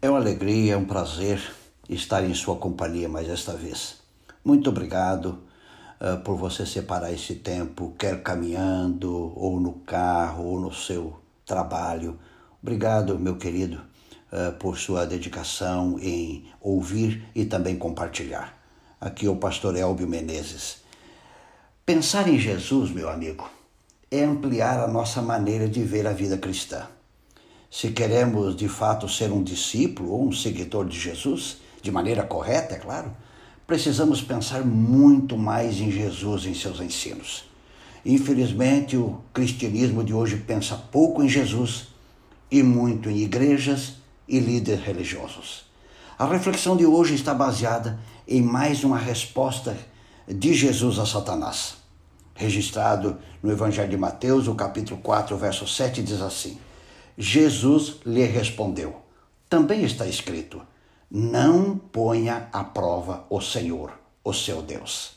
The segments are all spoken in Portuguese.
É uma alegria, é um prazer estar em sua companhia mais esta vez. Muito obrigado uh, por você separar esse tempo, quer caminhando, ou no carro, ou no seu trabalho. Obrigado, meu querido, uh, por sua dedicação em ouvir e também compartilhar. Aqui é o pastor Elbio Menezes. Pensar em Jesus, meu amigo, é ampliar a nossa maneira de ver a vida cristã. Se queremos de fato ser um discípulo ou um seguidor de Jesus, de maneira correta, é claro, precisamos pensar muito mais em Jesus em seus ensinos. Infelizmente, o cristianismo de hoje pensa pouco em Jesus e muito em igrejas e líderes religiosos. A reflexão de hoje está baseada em mais uma resposta de Jesus a Satanás. Registrado no Evangelho de Mateus, o capítulo 4, verso 7, diz assim: Jesus lhe respondeu: Também está escrito: Não ponha à prova o Senhor, o seu Deus.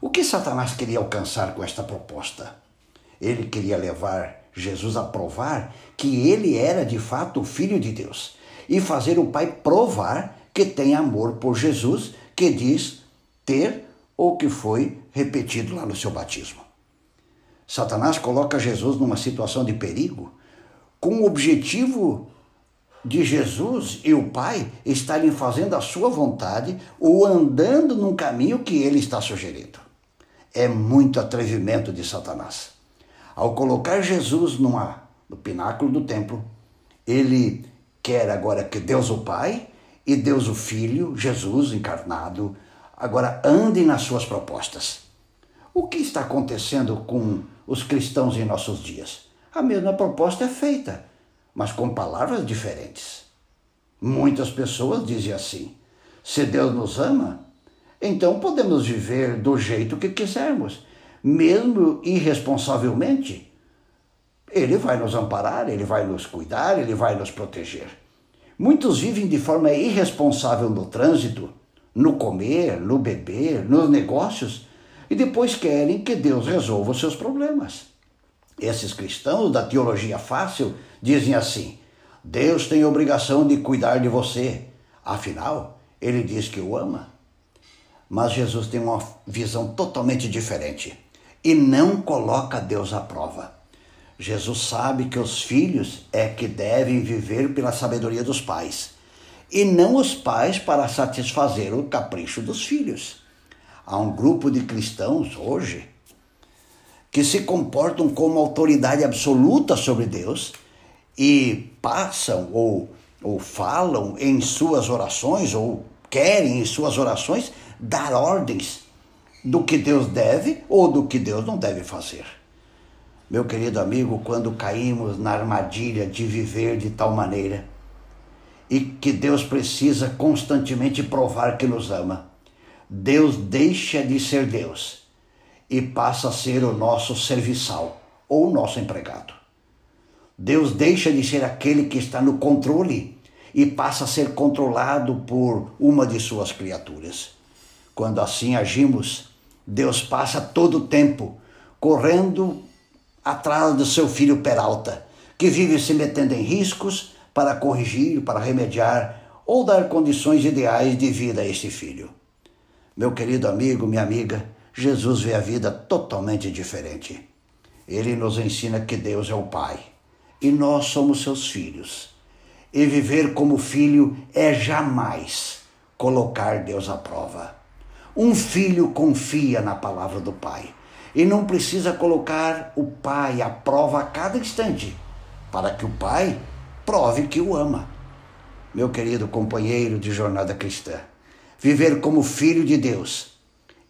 O que Satanás queria alcançar com esta proposta? Ele queria levar Jesus a provar que ele era de fato o Filho de Deus e fazer o Pai provar que tem amor por Jesus, que diz ter ou que foi repetido lá no seu batismo. Satanás coloca Jesus numa situação de perigo com o objetivo de Jesus e o Pai estarem fazendo a sua vontade ou andando num caminho que ele está sugerindo. É muito atrevimento de Satanás. Ao colocar Jesus numa, no pináculo do templo, ele quer agora que Deus o Pai e Deus o Filho, Jesus encarnado, agora andem nas suas propostas. O que está acontecendo com os cristãos em nossos dias? A mesma proposta é feita, mas com palavras diferentes. Muitas pessoas dizem assim: se Deus nos ama, então podemos viver do jeito que quisermos, mesmo irresponsavelmente. Ele vai nos amparar, ele vai nos cuidar, ele vai nos proteger. Muitos vivem de forma irresponsável no trânsito, no comer, no beber, nos negócios e depois querem que Deus resolva os seus problemas. Esses cristãos da teologia fácil dizem assim: Deus tem obrigação de cuidar de você, afinal, ele diz que o ama. Mas Jesus tem uma visão totalmente diferente e não coloca Deus à prova. Jesus sabe que os filhos é que devem viver pela sabedoria dos pais e não os pais para satisfazer o capricho dos filhos. Há um grupo de cristãos hoje que se comportam como autoridade absoluta sobre Deus e passam ou, ou falam em suas orações ou querem em suas orações dar ordens do que Deus deve ou do que Deus não deve fazer. Meu querido amigo, quando caímos na armadilha de viver de tal maneira e que Deus precisa constantemente provar que nos ama, Deus deixa de ser Deus e passa a ser o nosso serviçal ou o nosso empregado. Deus deixa de ser aquele que está no controle e passa a ser controlado por uma de suas criaturas. Quando assim agimos, Deus passa todo o tempo correndo atrás do seu filho Peralta, que vive se metendo em riscos para corrigir, para remediar ou dar condições ideais de vida a este filho. Meu querido amigo, minha amiga, Jesus vê a vida totalmente diferente. Ele nos ensina que Deus é o Pai e nós somos seus filhos. E viver como filho é jamais colocar Deus à prova. Um filho confia na palavra do Pai e não precisa colocar o Pai à prova a cada instante, para que o Pai prove que o ama. Meu querido companheiro de jornada cristã, viver como filho de Deus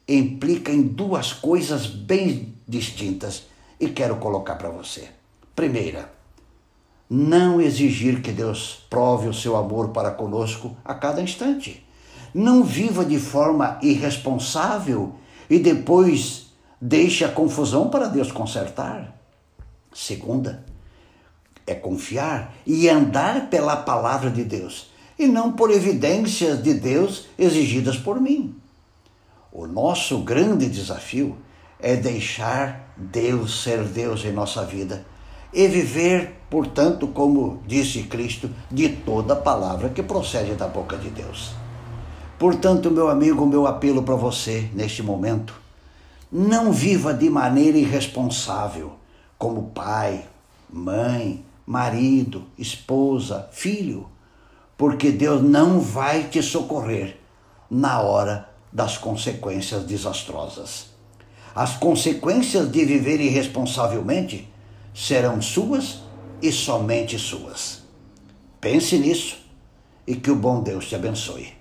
implica em duas coisas bem distintas e quero colocar para você. Primeira, não exigir que Deus prove o seu amor para conosco a cada instante. Não viva de forma irresponsável e depois deixe a confusão para Deus consertar. Segunda, é confiar e andar pela palavra de Deus e não por evidências de Deus exigidas por mim. O nosso grande desafio é deixar Deus ser Deus em nossa vida e viver portanto, como disse Cristo, de toda palavra que procede da boca de Deus. Portanto, meu amigo, meu apelo para você neste momento, não viva de maneira irresponsável, como pai, mãe, marido, esposa, filho, porque Deus não vai te socorrer na hora das consequências desastrosas. As consequências de viver irresponsavelmente serão suas e somente suas. Pense nisso e que o bom Deus te abençoe.